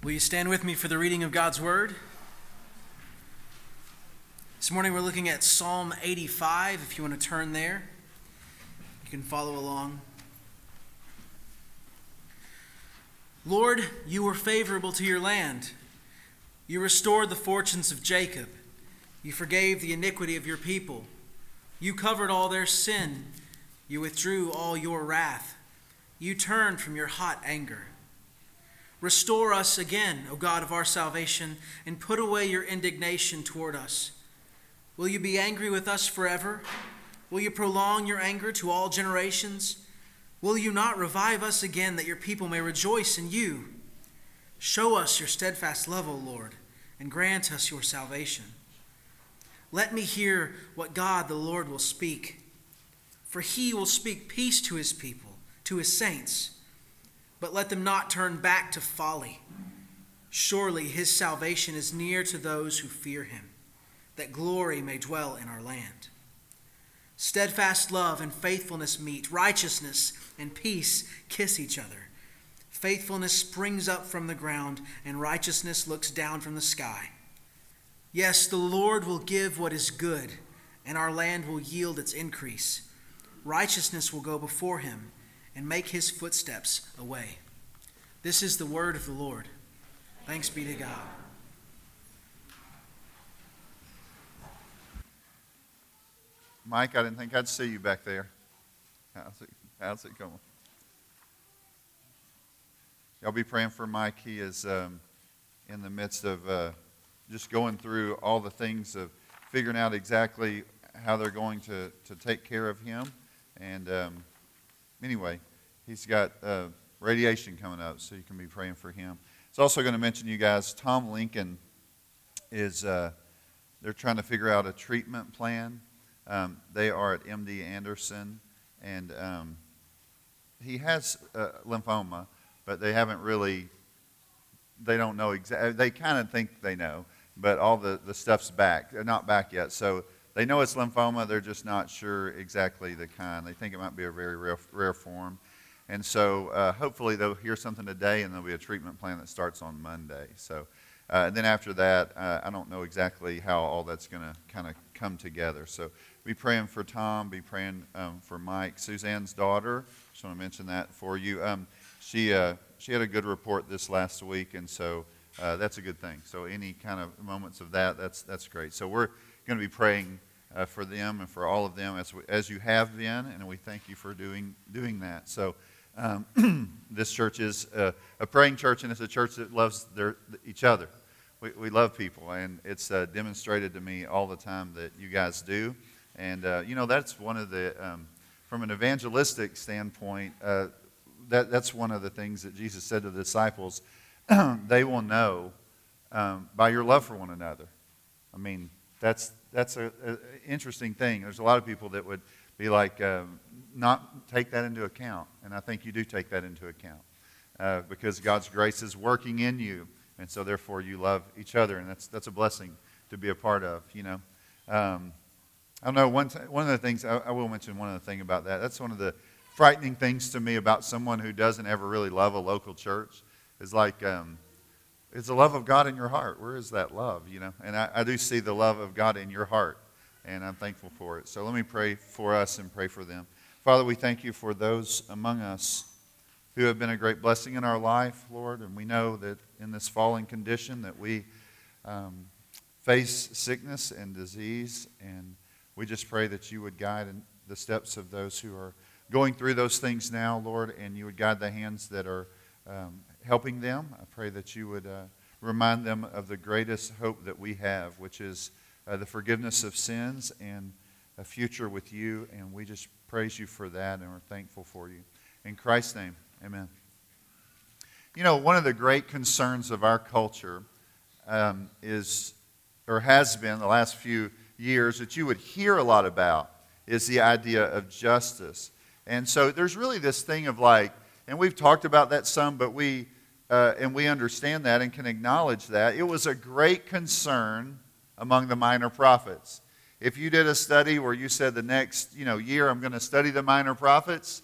Will you stand with me for the reading of God's Word? This morning we're looking at Psalm 85. If you want to turn there, you can follow along. Lord, you were favorable to your land. You restored the fortunes of Jacob. You forgave the iniquity of your people. You covered all their sin. You withdrew all your wrath. You turned from your hot anger. Restore us again, O God of our salvation, and put away your indignation toward us. Will you be angry with us forever? Will you prolong your anger to all generations? Will you not revive us again that your people may rejoice in you? Show us your steadfast love, O Lord, and grant us your salvation. Let me hear what God the Lord will speak, for he will speak peace to his people, to his saints but let them not turn back to folly. Surely his salvation is near to those who fear him, that glory may dwell in our land. Steadfast love and faithfulness meet, righteousness and peace kiss each other. Faithfulness springs up from the ground, and righteousness looks down from the sky. Yes, the Lord will give what is good, and our land will yield its increase. Righteousness will go before him and make his footsteps a way. This is the word of the Lord. Thanks be to God. Mike, I didn't think I'd see you back there. How's it, how's it going? Y'all be praying for Mike. He is um, in the midst of uh, just going through all the things of figuring out exactly how they're going to, to take care of him. And um, anyway, he's got uh, radiation coming up, so you can be praying for him. It's also going to mention you guys, Tom Lincoln is, uh, they're trying to figure out a treatment plan. Um, they are at MD Anderson, and um, he has uh, lymphoma, but they haven't really, they don't know exactly, they kind of think they know, but all the, the stuff's back. They're not back yet. So they know it's lymphoma, they're just not sure exactly the kind. They think it might be a very rare, rare form. And so uh, hopefully they'll hear something today and there'll be a treatment plan that starts on Monday. So uh, and then after that, uh, I don't know exactly how all that's going to kind of come together. So be praying for Tom, be praying um, for Mike. Suzanne's daughter, just want to mention that for you. Um, she, uh, she had a good report this last week, and so uh, that's a good thing. So any kind of moments of that, that's, that's great. So we're going to be praying uh, for them and for all of them as, we, as you have been, and we thank you for doing, doing that. So um, this church is a, a, praying church, and it's a church that loves their, each other. We, we love people, and it's uh, demonstrated to me all the time that you guys do. And, uh, you know, that's one of the, um, from an evangelistic standpoint, uh, that, that's one of the things that Jesus said to the disciples. they will know um, by your love for one another. I mean, that's, that's an interesting thing. There's a lot of people that would be like, um, not take that into account. And I think you do take that into account uh, because God's grace is working in you. And so, therefore, you love each other. And that's, that's a blessing to be a part of, you know. Um, I don't know, one, t- one of the things, I, I will mention one other thing about that. That's one of the frightening things to me about someone who doesn't ever really love a local church is like, um, is the love of God in your heart? Where is that love, you know? And I, I do see the love of God in your heart, and I'm thankful for it. So let me pray for us and pray for them. Father, we thank you for those among us who have been a great blessing in our life, Lord, and we know that in this fallen condition that we um, face sickness and disease, and we just pray that you would guide the steps of those who are going through those things now, Lord, and you would guide the hands that are um, helping them. I pray that you would uh, remind them of the greatest hope that we have, which is uh, the forgiveness of sins and a future with you, and we just praise you for that and we're thankful for you. In Christ's name, amen. You know, one of the great concerns of our culture um, is, or has been the last few years, that you would hear a lot about is the idea of justice. And so there's really this thing of like, and we've talked about that some, but we, uh, and we understand that and can acknowledge that. It was a great concern among the minor prophets. If you did a study where you said the next you know, year I'm going to study the minor prophets,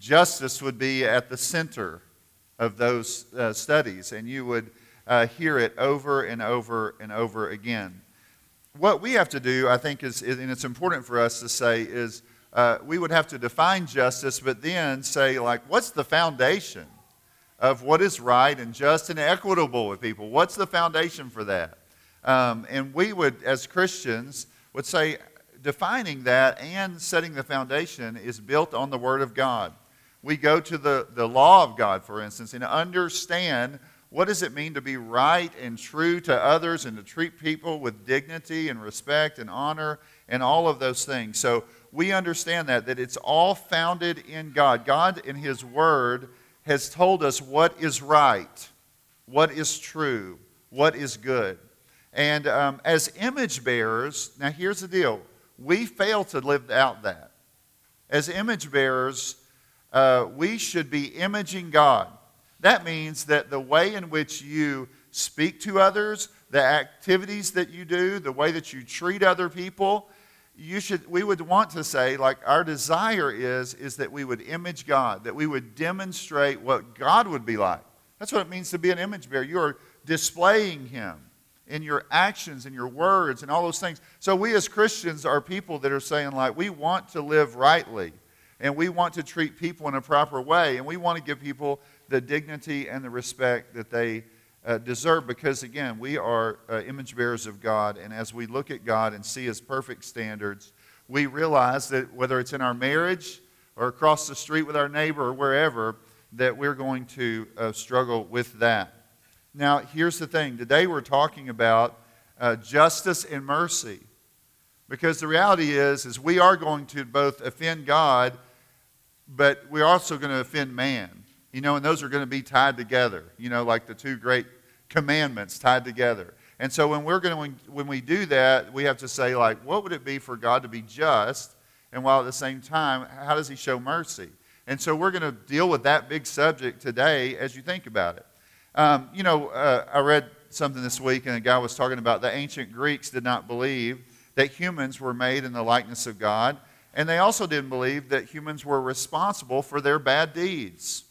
justice would be at the center of those uh, studies, and you would uh, hear it over and over and over again. What we have to do, I think, is, is and it's important for us to say, is uh, we would have to define justice, but then say, like, what's the foundation of what is right and just and equitable with people? What's the foundation for that? Um, and we would, as Christians, would say defining that and setting the foundation is built on the Word of God. We go to the, the law of God, for instance, and understand what does it mean to be right and true to others and to treat people with dignity and respect and honor and all of those things. So we understand that, that it's all founded in God. God, in His Word, has told us what is right, what is true, what is good. And um, as image bearers, now here's the deal we fail to live out that. As image bearers, uh, we should be imaging God. That means that the way in which you speak to others, the activities that you do, the way that you treat other people, you should we would want to say like our desire is is that we would image God, that we would demonstrate what God would be like. That's what it means to be an image bearer. You are displaying him in your actions and your words and all those things. So we as Christians are people that are saying like we want to live rightly and we want to treat people in a proper way and we want to give people the dignity and the respect that they uh, deserve because, again, we are uh, image bearers of God. And as we look at God and see His perfect standards, we realize that whether it's in our marriage or across the street with our neighbor or wherever, that we're going to uh, struggle with that. Now, here's the thing today we're talking about uh, justice and mercy. Because the reality is, is we are going to both offend God, but we're also going to offend man. You know, and those are going to be tied together, you know, like the two great commandments tied together. And so when we're going to, when we do that, we have to say, like, what would it be for God to be just? And while at the same time, how does he show mercy? And so we're going to deal with that big subject today as you think about it. Um, you know, uh, I read something this week, and a guy was talking about the ancient Greeks did not believe that humans were made in the likeness of God, and they also didn't believe that humans were responsible for their bad deeds.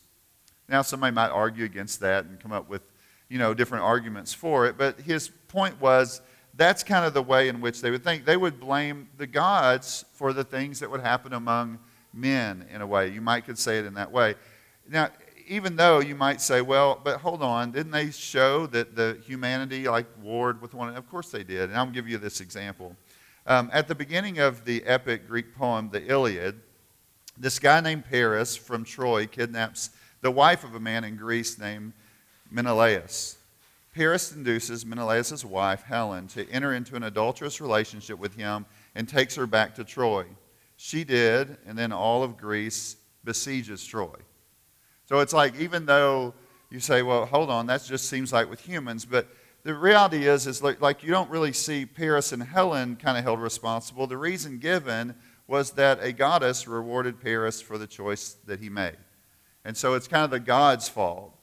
Now, somebody might argue against that and come up with, you know, different arguments for it, but his point was that's kind of the way in which they would think. They would blame the gods for the things that would happen among men in a way. You might could say it in that way. Now, even though you might say, well, but hold on, didn't they show that the humanity like warred with one? Of course they did. And I'll give you this example. Um, at the beginning of the epic Greek poem, the Iliad, this guy named Paris from Troy kidnaps the wife of a man in Greece named Menelaus. Paris induces Menelaus' wife, Helen, to enter into an adulterous relationship with him and takes her back to Troy. She did, and then all of Greece besieges Troy. So it's like, even though you say, well, hold on, that just seems like with humans, but the reality is, is like, like you don't really see Paris and Helen kind of held responsible. The reason given was that a goddess rewarded Paris for the choice that he made. And so it's kind of the God's fault.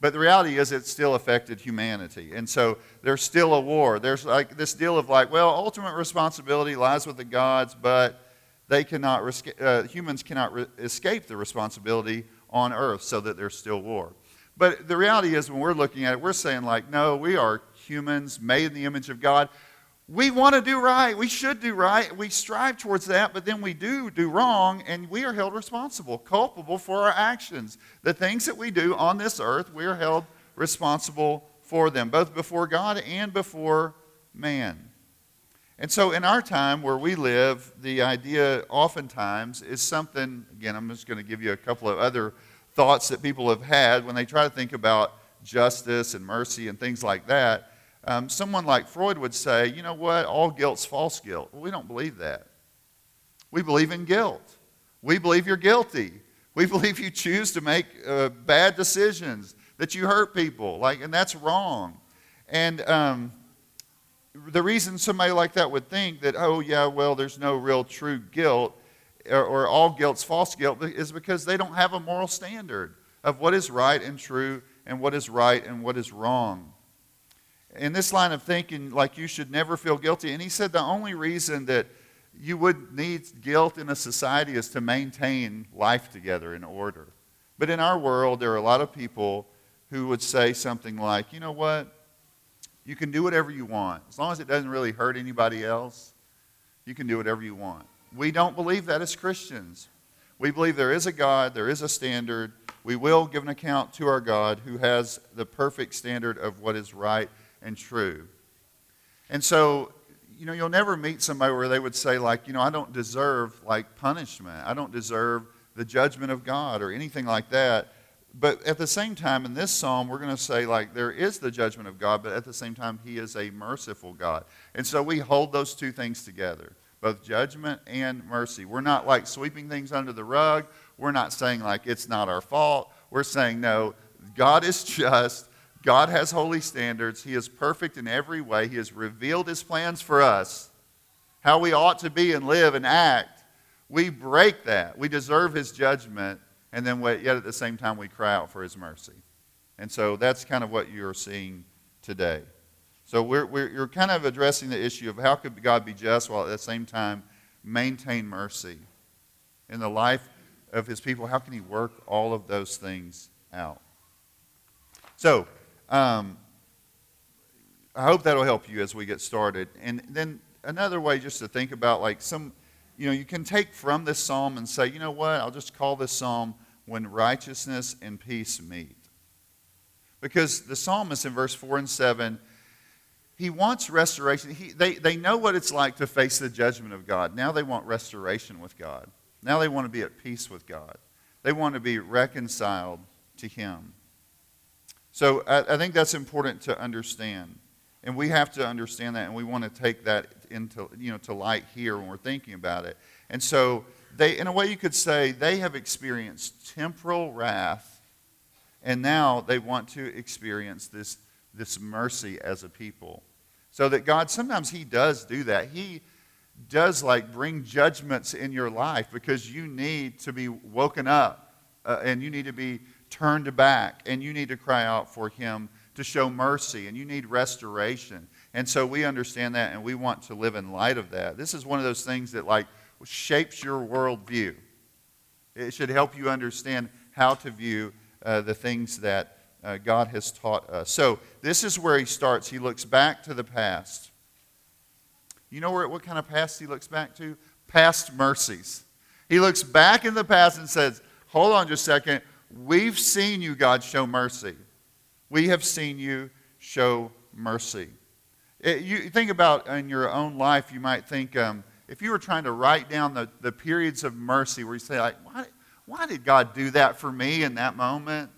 But the reality is, it still affected humanity. And so there's still a war. There's like this deal of like, well, ultimate responsibility lies with the gods, but they cannot, uh, humans cannot re- escape the responsibility on earth so that there's still war. But the reality is, when we're looking at it, we're saying, like, no, we are humans made in the image of God we want to do right. We should do right. We strive towards that, but then we do do wrong, and we are held responsible, culpable for our actions. The things that we do on this earth, we are held responsible for them, both before God and before man. And so, in our time where we live, the idea oftentimes is something, again, I'm just going to give you a couple of other thoughts that people have had when they try to think about justice and mercy and things like that um, someone like Freud would say, you know what, all guilt's false guilt. Well, we don't believe that. We believe in guilt. We believe you're guilty. We believe you choose to make uh, bad decisions, that you hurt people, like, and that's wrong. And um, the reason somebody like that would think that, oh, yeah, well, there's no real true guilt or, or all guilt's false guilt is because they don't have a moral standard of what is right and true and what is right and what is wrong in this line of thinking, like you should never feel guilty. And he said the only reason that you would need guilt in a society is to maintain life together in order. But in our world, there are a lot of people who would say something like, you know what? You can do whatever you want. As long as it doesn't really hurt anybody else, you can do whatever you want. We don't believe that as Christians. We believe there is a God, there is a standard. We will give an account to our God who has the perfect standard of what is right and true. And so, you know, you'll never meet somebody where they would say, like, you know, I don't deserve, like, punishment. I don't deserve the judgment of God or anything like that. But at the same time, in this psalm, we're going to say, like, there is the judgment of God, but at the same time, He is a merciful God. And so we hold those two things together both judgment and mercy. We're not like sweeping things under the rug. We're not saying, like, it's not our fault. We're saying, no, God is just. God has holy standards. He is perfect in every way. He has revealed His plans for us, how we ought to be and live and act. We break that. We deserve His judgment and then yet at the same time we cry out for his mercy. And so that's kind of what you're seeing today. So we're, we're, you're kind of addressing the issue of how could God be just while at the same time maintain mercy in the life of his people? How can he work all of those things out? So um, I hope that'll help you as we get started. And then another way just to think about like some, you know, you can take from this psalm and say, you know what, I'll just call this psalm when righteousness and peace meet. Because the psalmist in verse 4 and 7, he wants restoration. He, they, they know what it's like to face the judgment of God. Now they want restoration with God. Now they want to be at peace with God. They want to be reconciled to Him. So I, I think that's important to understand. And we have to understand that, and we want to take that into, you know, to light here when we're thinking about it. And so they, in a way, you could say they have experienced temporal wrath, and now they want to experience this, this mercy as a people. So that God, sometimes He does do that. He does like bring judgments in your life because you need to be woken up uh, and you need to be turned back and you need to cry out for Him to show mercy and you need restoration. And so we understand that and we want to live in light of that. This is one of those things that, like, shapes your worldview. It should help you understand how to view uh, the things that uh, God has taught us. So, this is where he starts. He looks back to the past. You know where, what kind of past he looks back to? Past mercies. He looks back in the past and says, Hold on just a second. We've seen you, God, show mercy. We have seen you show mercy. It, you think about in your own life, you might think, um, if you were trying to write down the, the periods of mercy where you say, like, why, why did God do that for me in that moment?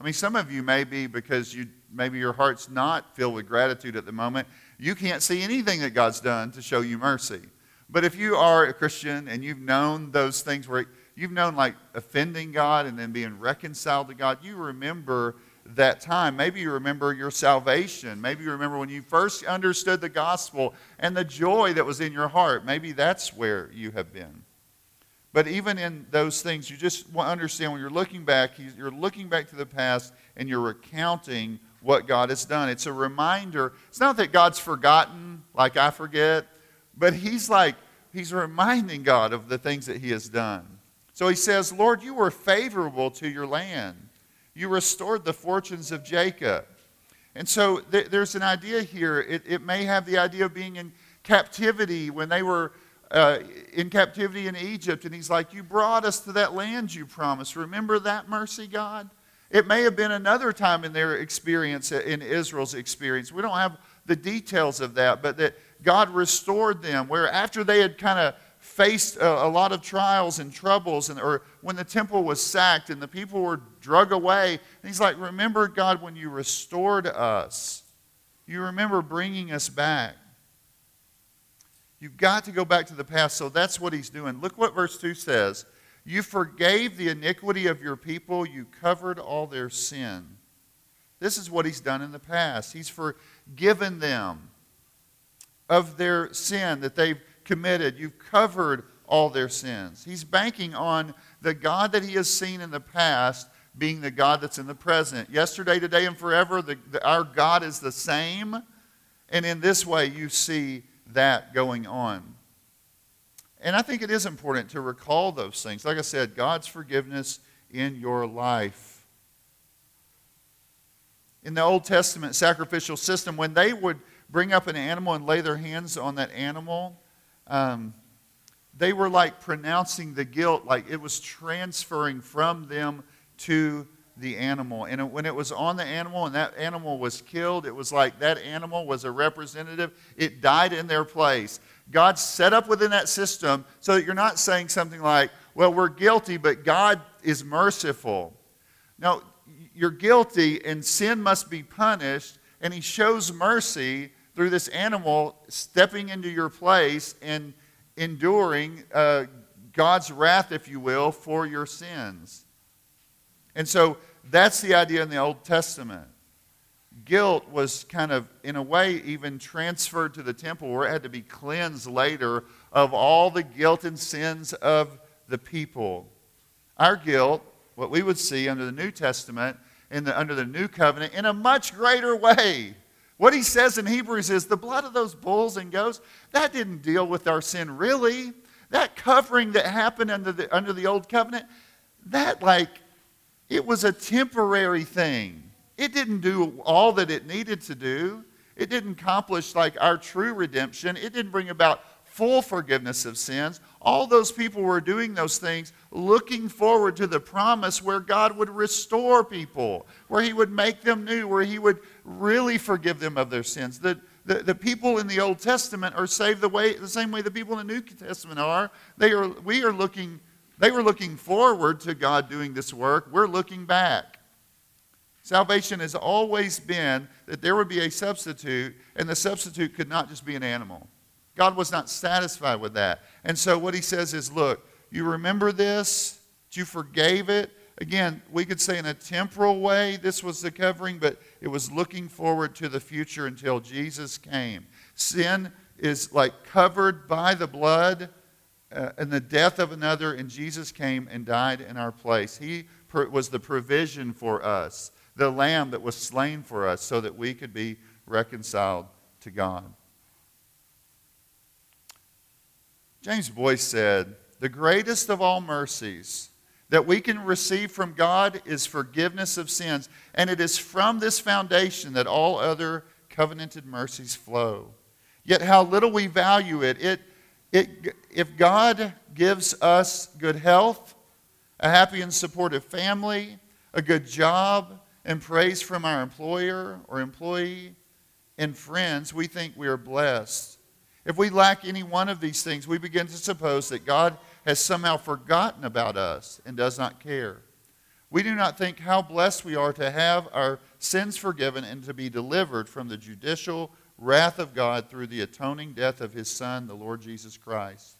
I mean, some of you may be because you maybe your heart's not filled with gratitude at the moment. You can't see anything that God's done to show you mercy. But if you are a Christian and you've known those things where you've known like offending God and then being reconciled to God, you remember that time. Maybe you remember your salvation. Maybe you remember when you first understood the gospel and the joy that was in your heart. Maybe that's where you have been. But even in those things, you just want to understand when you're looking back, you're looking back to the past and you're recounting what God has done. It's a reminder. It's not that God's forgotten, like I forget, but He's like, He's reminding God of the things that He has done. So He says, Lord, you were favorable to your land. You restored the fortunes of Jacob. And so th- there's an idea here. It, it, may have the idea of being in captivity when they were uh, in captivity in Egypt. And he's like, You brought us to that land you promised. Remember that mercy, God? It may have been another time in their experience, in Israel's experience. We don't have the details of that, but that God restored them, where after they had kind of faced a, a, lot of trials and troubles, and, or when the temple was sacked and the people were drug away. And he's like, Remember, God, when you restored us, you remember bringing us back. You've got to go back to the past. So that's what he's doing. Look what verse 2 says. You forgave the iniquity of your people, you covered all their sin. This is what he's done in the past. He's forgiven them of their sin that they've committed. You've covered all their sins. He's banking on the God that he has seen in the past being the God that's in the present. Yesterday, today, and forever, the, the, our God is the same. And in this way, you see that going on. And I think it is important to recall those things. Like I said, God's forgiveness in your life. in the Old Testament sacrificial system, when they would bring up an animal and lay their hands on that animal, um, they were like pronouncing the guilt, like it was transferring from them to the animal. And when it was on the animal and that animal was killed, it was like that animal was a representative. It died in their place. God set up within that system so that you're not saying something like, well, we're guilty, but God is merciful. No, you're guilty and sin must be punished, and He shows mercy through this animal stepping into your place and enduring uh, God's wrath, if you will, for your sins. And so that's the idea in the Old Testament. Guilt was kind of, in a way, even transferred to the temple where it had to be cleansed later of all the guilt and sins of the people. Our guilt, what we would see under the New Testament, in the, under the New Covenant, in a much greater way. What he says in Hebrews is the blood of those bulls and goats, that didn't deal with our sin really. That covering that happened under the, under the old covenant, that like, it was a temporary thing. It didn't do all that it needed to do. It didn't accomplish like our true redemption. It didn't bring about full forgiveness of sins. All those people were doing those things looking forward to the promise where God would restore people, where He would make them new, where He would really forgive them of their sins. The, the, the people in the Old Testament are saved the, way, the same way the people in the New Testament are. They are we are looking, they were looking forward to God doing this work. We're looking back. Salvation has always been that there would be a substitute, and the substitute could not just be an animal. God was not satisfied with that. And so what he says is, look, you remember this? You forgave it? Again, we could say in a temporal way this was the covering, but it was looking forward to the future until Jesus came. Sin is like covered by the blood uh, and the death of another, and Jesus came and died in our place. He was the provision for us, the lamb that was slain for us, so that we could be reconciled to God. James Boice said, The greatest of all mercies that we can receive from God is forgiveness of sins. And it is from this foundation that all other covenanted mercies flow. Yet, how little we value it. it, it if God gives us good health, a happy and supportive family, a good job, and praise from our employer or employee and friends, we think we are blessed. If we lack any one of these things, we begin to suppose that God has somehow forgotten about us and does not care. We do not think how blessed we are to have our sins forgiven and to be delivered from the judicial wrath of God through the atoning death of his Son, the Lord Jesus Christ.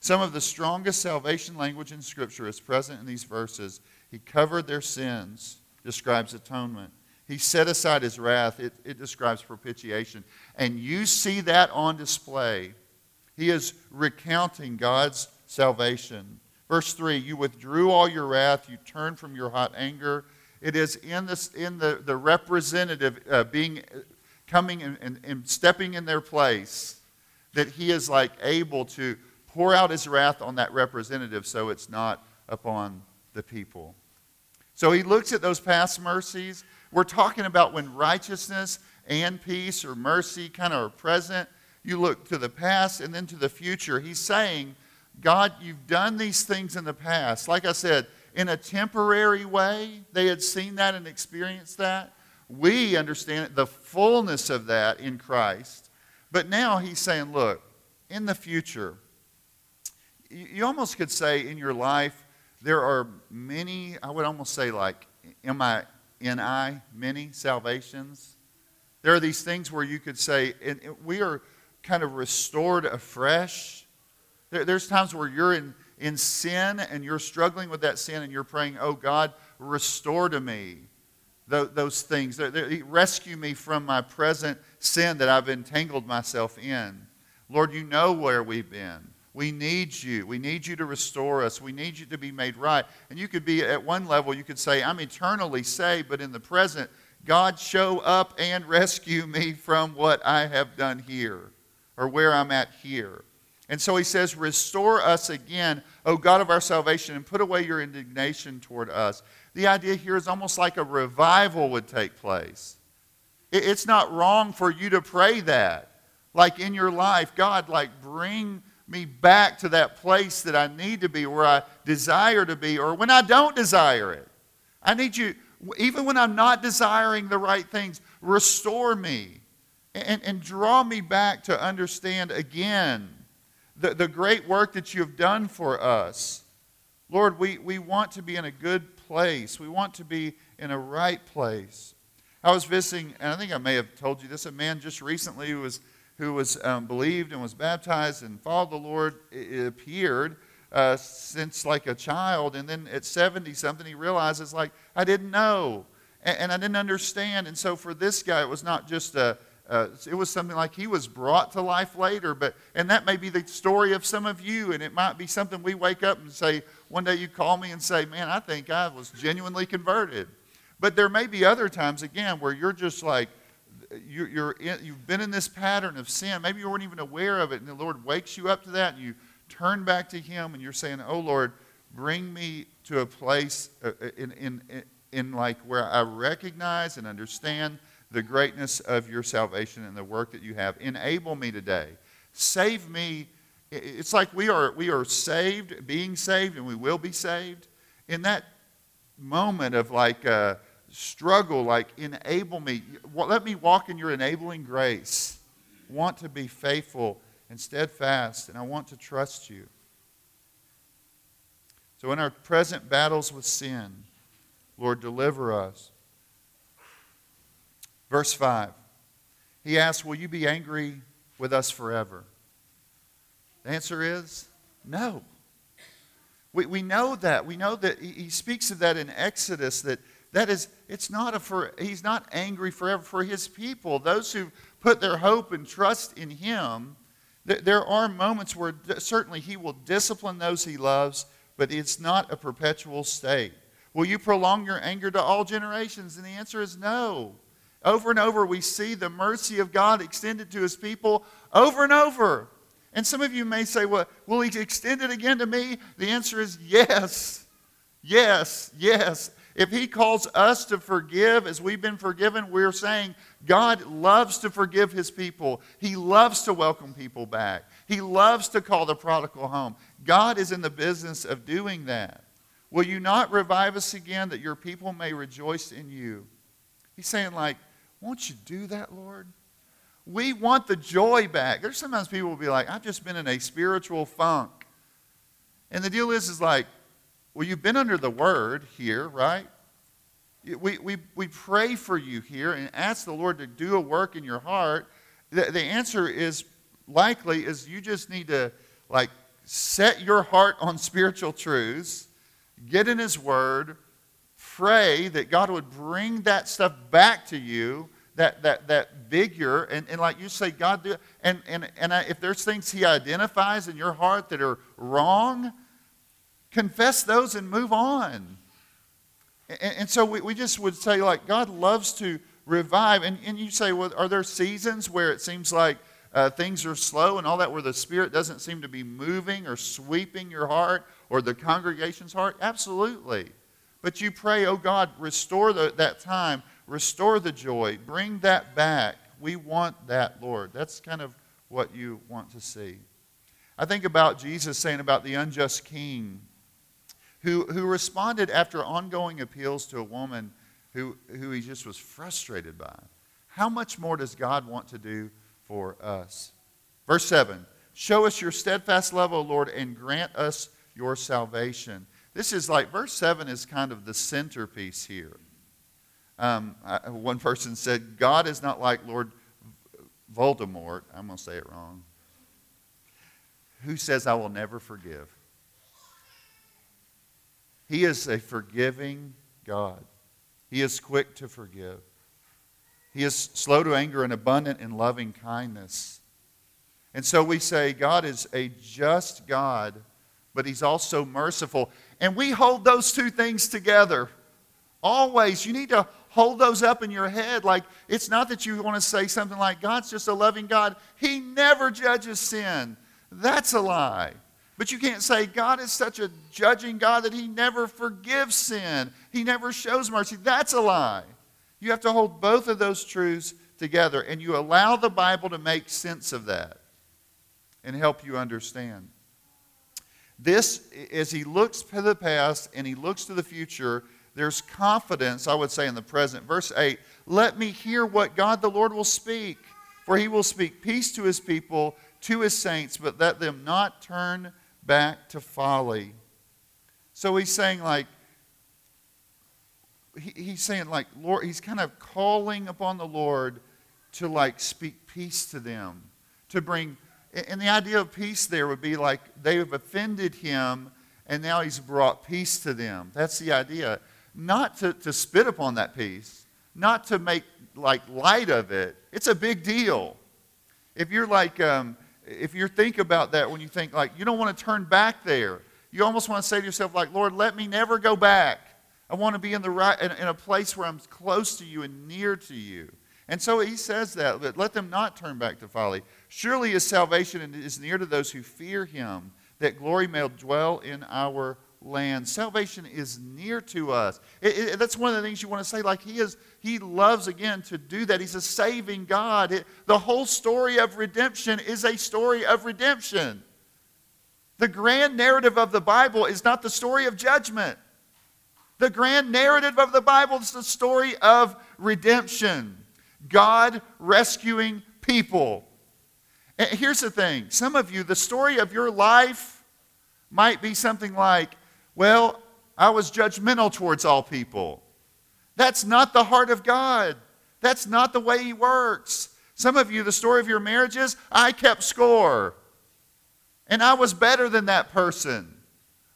Some of the strongest salvation language in Scripture is present in these verses. He covered their sins, describes atonement. He set aside his wrath. It, it describes propitiation. And you see that on display. He is recounting God's salvation. Verse 3 You withdrew all your wrath, you turned from your hot anger. It is in, this, in the, the representative uh, being coming and, and, and stepping in their place that he is like able to pour out his wrath on that representative so it's not upon the people. So he looks at those past mercies we're talking about when righteousness and peace or mercy kind of are present. You look to the past and then to the future. He's saying, God, you've done these things in the past. Like I said, in a temporary way, they had seen that and experienced that. We understand the fullness of that in Christ. But now he's saying, look, in the future, you almost could say in your life, there are many, I would almost say like, am I NI, many salvations. There are these things where you could say, and we are kind of restored afresh. There's times where you're in, in sin and you're struggling with that sin and you're praying, oh God, restore to me those, things. Rescue me from my present sin that I've entangled myself in. Lord, you know where we've been. We need you. We need you to restore us. We need you to be made right. And you could be at one level, you could say, I'm eternally saved, but in the present, God, show up and rescue me from what I have done here or where I'm at here. And so he says, Restore us again, O God of our salvation, and put away your indignation toward us. The idea here is almost like a revival would take place. It's not wrong for you to pray that. Like in your life, God, like bring me back to that place that I need to be, where I desire to be, or when I don't desire it. I need you, even when I'm not desiring the right things, restore me and, and draw me back to understand again the, the great work that you have done for us. Lord, we, we want to be in a good place. We want to be in a right place. I was visiting, and I think I may have told you this, a man just recently who was, who was um, believed and was baptized and followed the Lord. It, appeared uh, since like a child, and then at 70 something, he realizes, like, I didn't know, and I didn't understand. And so for this guy, it was not just a, uh, it was something like he was brought to life later, but and that may be the story of some of you, and it might be something we wake up and say one day you call me and say, "Man, I think I was genuinely converted," but there may be other times again where you're just like you're, you're in, you've been in this pattern of sin. Maybe you weren't even aware of it, and the Lord wakes you up to that, and you turn back to Him, and you're saying, "Oh Lord, bring me to a place uh, uh, in in in, in like where I recognize and understand." The greatness of your salvation and the work that you have. Enable me today. Save me. It's like we are, we are saved, being saved, and we will be saved. In that moment of like uh, struggle, like enable me. Let me walk in your enabling grace. Want to be faithful and steadfast, and I want to trust you. So, in our present battles with sin, Lord, deliver us. Verse 5. He asks, Will you be angry with us forever? The answer is no. We, we know that. We know that he, he speaks of that in Exodus that that is, it's not a for, he's not angry forever for his people. Those who put their hope and trust in him, th- there are moments where certainly he will discipline those he loves, but it's not a perpetual state. Will you prolong your anger to all generations? And the answer is no. Over and over, we see the mercy of God extended to his people over and over. And some of you may say, well, will he extend it again to me? The answer is yes. Yes, yes. If he calls us to forgive as we've been forgiven, we're saying God loves to forgive his people. He loves to welcome people back. He loves to call the prodigal home. God is in the business of doing that. Will you not revive us again that your people may rejoice in you? He's saying, like, won't you do that, Lord? We want the joy back. There's sometimes people will be like, I've just been in a spiritual funk. And the deal is, is like, well, you've been under the word here, right? We, we, we pray for you here and ask the Lord to do a work in your heart. The, the answer is likely is you just need to like set your heart on spiritual truths, get in his word, pray that God would bring that stuff back to you, that, that, that vigor, and, and like you say, God, do. And, and, and if there's things He identifies in your heart that are wrong, confess those and move on. And, and so we, we just would say, like, God loves to revive. And, and you say, well, are there seasons where it seems like uh, things are slow and all that, where the Spirit doesn't seem to be moving or sweeping your heart or the congregation's heart? Absolutely. But you pray, oh God, restore the, that time, restore the joy, bring that back. We want that, Lord. That's kind of what you want to see. I think about Jesus saying about the unjust king who, who responded after ongoing appeals to a woman who, who he just was frustrated by. How much more does God want to do for us? Verse 7 Show us your steadfast love, O Lord, and grant us your salvation. This is like, verse 7 is kind of the centerpiece here. Um, I, one person said, God is not like Lord Voldemort. I'm going to say it wrong. Who says, I will never forgive? He is a forgiving God. He is quick to forgive. He is slow to anger and abundant in loving kindness. And so we say, God is a just God, but He's also merciful. And we hold those two things together. Always. You need to hold those up in your head. Like, it's not that you want to say something like, God's just a loving God. He never judges sin. That's a lie. But you can't say, God is such a judging God that He never forgives sin. He never shows mercy. That's a lie. You have to hold both of those truths together. And you allow the Bible to make sense of that and help you understand. This, as he looks to the past and he looks to the future, there's confidence, I would say, in the present. Verse 8 Let me hear what God the Lord will speak, for he will speak peace to his people, to his saints, but let them not turn back to folly. So he's saying, like, he, he's saying, like, Lord, he's kind of calling upon the Lord to, like, speak peace to them, to bring, and the idea of peace there would be like they have offended him and now he's brought peace to them. That's the idea. Not to, to spit upon that peace, not to make like light of it. It's a big deal. If you're like, um, if you think about that when you think like, you don't want to turn back there. You almost want to say to yourself like, Lord, let me never go back. I want to be in the right in, in a place where I'm close to you and near to you. And so he says that, let them not turn back to folly. Surely his salvation is near to those who fear him, that glory may dwell in our land. Salvation is near to us. It, it, that's one of the things you want to say. Like he is, he loves again to do that. He's a saving God. It, the whole story of redemption is a story of redemption. The grand narrative of the Bible is not the story of judgment. The grand narrative of the Bible is the story of redemption. God rescuing people. And here's the thing some of you, the story of your life might be something like, well, I was judgmental towards all people. That's not the heart of God. That's not the way He works. Some of you, the story of your marriages, I kept score. And I was better than that person.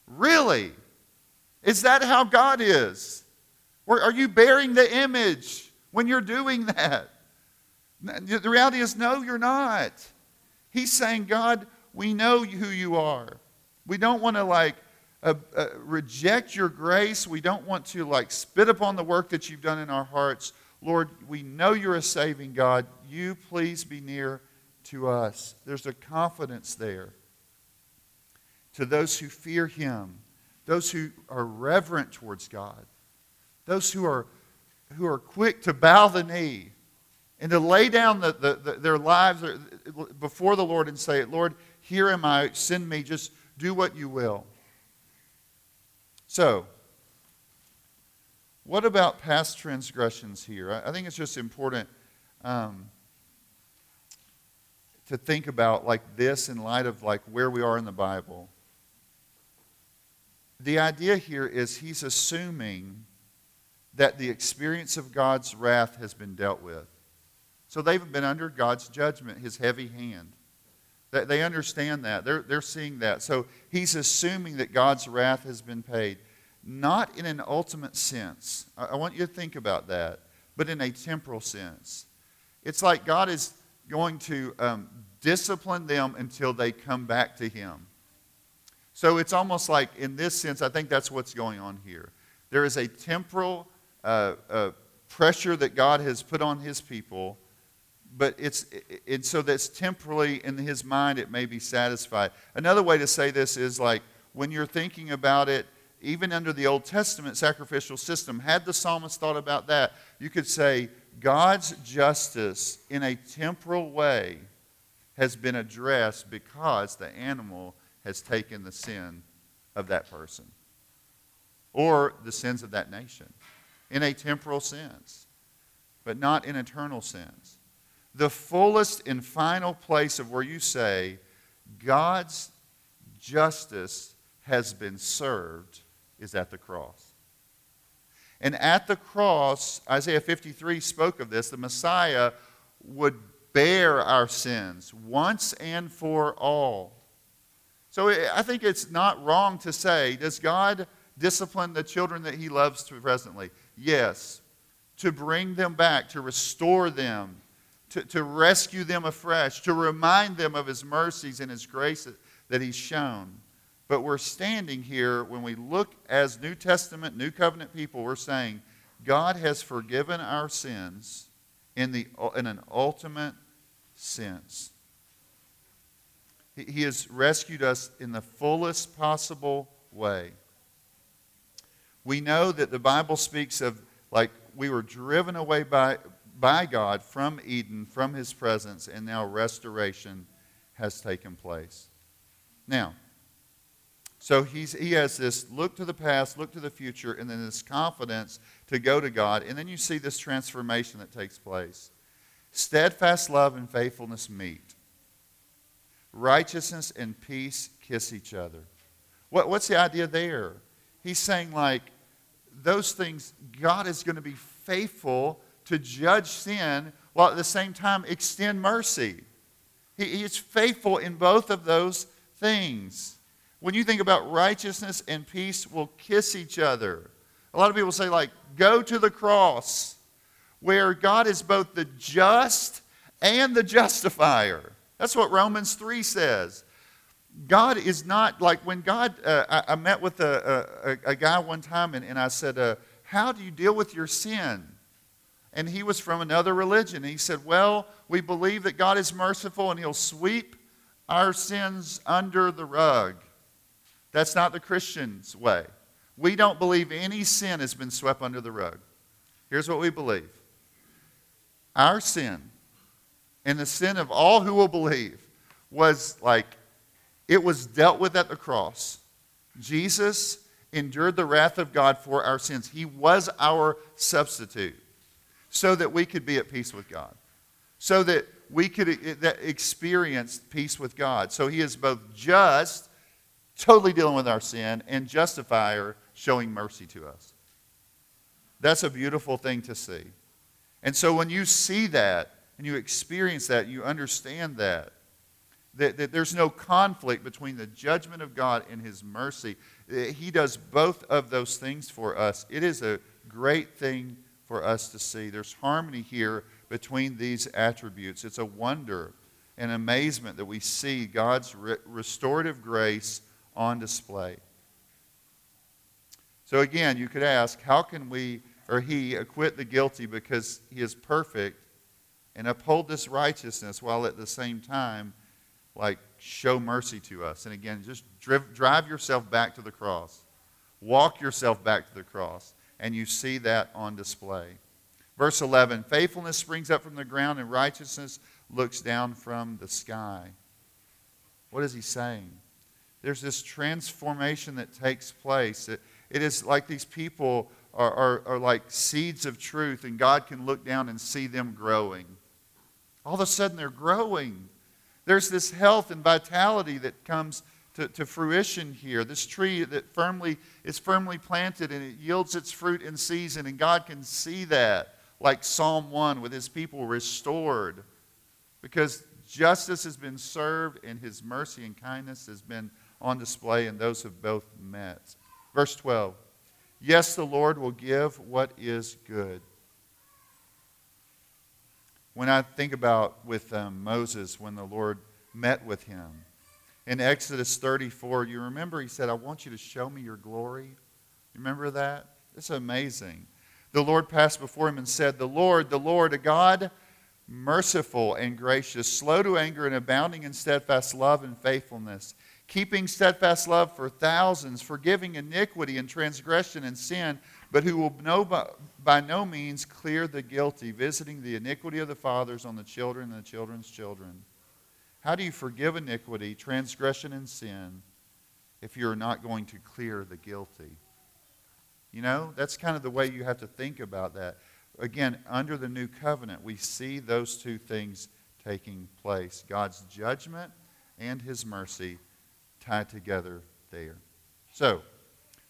Really? Is that how God is? Or are you bearing the image? when you're doing that. The reality is, no, you're not. He's saying, God, we know who you are. We don't want to like uh, uh, reject your grace. We don't want to like spit upon the work that you've done in our hearts. Lord, we know you're a saving God. You please be near to us. There's a confidence there. To those who fear Him, those who are reverent towards God, those who are who are quick to bow the knee and to lay down the, the, the, their lives before the Lord and say, Lord, here am I, send me, just do what you will. So, what about past transgressions here? I, I think it's just important um, to think about like this in light of like where we are in the Bible. The idea here is he's assuming that the experience of God's wrath has been dealt with. So they've been under God's judgment, his heavy hand. They understand that. They're, they're seeing that. So he's assuming that God's wrath has been paid. Not in an ultimate sense. I want you to think about that, but in a temporal sense. It's like God is going to um, discipline them until they come back to him. So it's almost like, in this sense, I think that's what's going on here. There is a temporal uh, uh, pressure that God has put on his people, but it's, it's so that's temporarily in his mind it may be satisfied. Another way to say this is like when you're thinking about it, even under the Old Testament sacrificial system, had the psalmist thought about that, you could say God's justice in a temporal way has been addressed because the animal has taken the sin of that person or the sins of that nation in a temporal sense, but not in eternal sense. The fullest and final place of where you say, God's justice has been served, is at the cross. And at the cross, Isaiah 53 spoke of this, the Messiah would bear our sins once and for all. So I think it's not wrong to say, does God discipline the children that he loves presently? Yes. To bring them back, to restore them, to, to rescue them afresh, to remind them of his mercies and his grace that he's shown. But we're standing here when we look as New Testament, New Covenant people, we're saying God has forgiven our sins in, the, in an ultimate sense. He, he has rescued us in the fullest possible way. We know that the Bible speaks of like we were driven away by, by God from Eden, from his presence, and now restoration has taken place. Now, so he's, he has this look to the past, look to the future, and then this confidence to go to God. And then you see this transformation that takes place. Steadfast love and faithfulness meet. Righteousness and peace kiss each other. What, what's the idea there? He's saying, like, those things, God is going to be faithful to judge sin while at the same time extend mercy. He, he is faithful in both of those things. When you think about righteousness and peace will kiss each other. A lot of people say, like, go to the cross, where God is both the just and the justifier. That's what Romans 3 says. God is not like when God, uh, I, I, met with a, a, a, guy one time and, and I said, uh, How do you deal with your sin? And he was from another religion. He said, Well, we believe that God is merciful and he'll sweep our sins under the rug. That's not the Christian's way. We don't believe any sin has been swept under the rug. Here's what we believe our sin and the sin of all who will believe was like it was dealt with at the cross. Jesus endured the wrath of God for our sins. He was our substitute so that we could be at peace with God, so that we could eh, eh, experience peace with God. So he is both just totally dealing with our sin, and justifier, showing mercy to us. That's a beautiful thing to see. And so when you see that and you experience that, you understand that, that, that there's no conflict between the judgment of God and his mercy. Eh, he does both of those things for us. It is a great thing for us to see. There's harmony here between these attributes. It's a wonder and amazement that we see God's re- restorative grace on display. So again, you could ask, how can we or he acquit the guilty because he is perfect and uphold this righteousness while at the same time, like, show mercy to us? And again, just drive, drive yourself back to the cross. Walk yourself back to the cross, and you see that on display. Verse 11 Faithfulness springs up from the ground, and righteousness looks down from the sky. What is he saying? there's this transformation that takes place. it, it is like these people are, are, are like seeds of truth, and God can look down and see them growing. All of a sudden, they're growing. There's this health and vitality that comes to, to, fruition here. This tree that firmly is firmly planted and it yields its fruit in season, and God can see that, like Psalm 1, with his people restored. Because justice has been served and his mercy and kindness has been on display, and those have both met. Verse 12 Yes, the Lord will give what is good. When I think about with um, Moses, when the Lord met with him, in Exodus 34, you remember he said, I want you to show me your glory. You remember that? It's amazing. The Lord passed before him and said, The Lord, the Lord, a God merciful and gracious, slow to anger and abounding in steadfast love and faithfulness keeping steadfast love for thousands, forgiving iniquity and transgression and sin, but who will no, by no means clear the guilty, visiting the iniquity of the fathers on the children and the children's children. How do you forgive iniquity, transgression, and sin if you're not going to clear the guilty? You know, that's kind of the way you have to think about that. Again, under the new covenant, we see those two things taking place God's judgment and his mercy tied together there. So,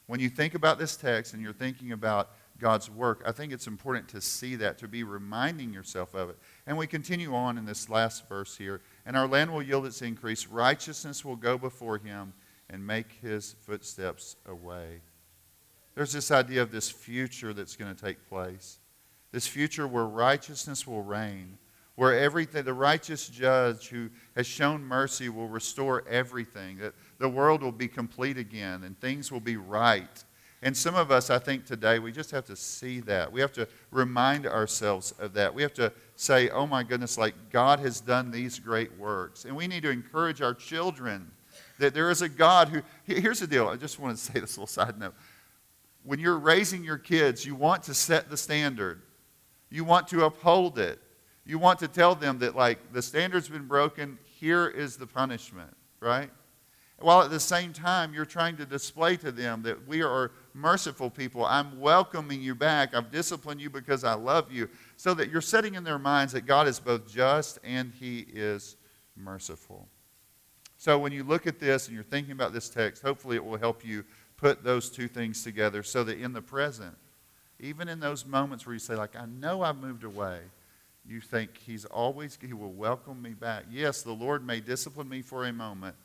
when you think about this text and you're thinking about God's work, I think it's important to see that, to be reminding yourself of it. And we continue on in this last verse here. And our land will yield its increase, righteousness will go before him and make his footsteps a way. There's this idea of this future that's going to take place. This future where righteousness will reign, where everything, the righteous judge who has shown mercy will restore everything, that the world will be complete again and things will be right. And some of us, I think today, we just have to see that. We have to remind ourselves of that. We have to say, oh my goodness, like God has done these great works. And we need to encourage our children that there is a God who, here's the deal. I just want to say this little side note. When you're raising your kids, you want to set the standard You want to uphold it. You want to tell them that, like, the standard's been broken, here is the punishment, right? While at the same time, you're trying to display to them that we are merciful people. I'm welcoming you back. I've disciplined you because I love you. So that you're setting in their minds that God is both just and He is merciful. So when you look at this and you're thinking about this text, hopefully it will help you put those two things together so that in the present, even in those moments where you say, like, I know I've moved away, you think He's always, He will welcome me back. Yes, the Lord may discipline me for a moment,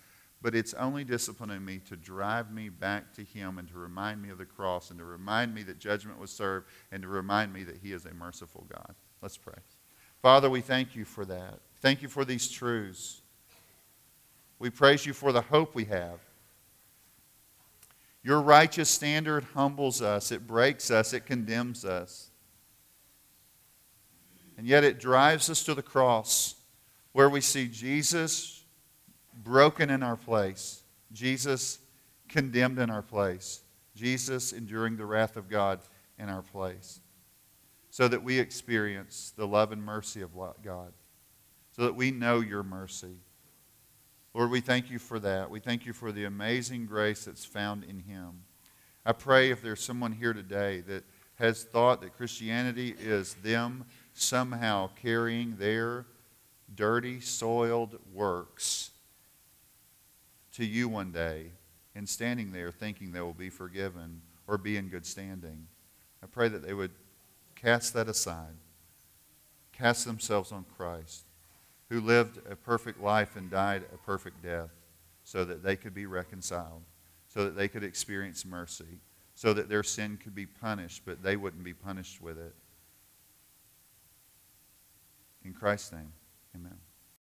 but it's only disciplining me to drive me back to Him and to remind me of the cross and to remind me that judgment was served and to remind me that He is a merciful God. Let's pray. Father, we thank you for that. Thank you for these truths. We praise you for the hope we have. Your righteous standard humbles us, it breaks us, it condemns us. And yet it drives us to the cross where we see Jesus broken in our place, Jesus condemned in our place, Jesus enduring the wrath of God in our place, so that we experience the love and mercy of God, so that we know your mercy. Lord, we thank you for that. We thank you for the amazing grace that's found in Him. I pray if there's someone here today that has thought that Christianity is them somehow carrying their dirty, soiled works to you one day and standing there thinking they will be forgiven or be in good standing, I pray that they would cast that aside, cast themselves on Christ who lived a perfect life and died a perfect death so that they could be reconciled, so that they could experience mercy, so that their sin could be punished, but they wouldn't be punished with it. In Christ's name, amen.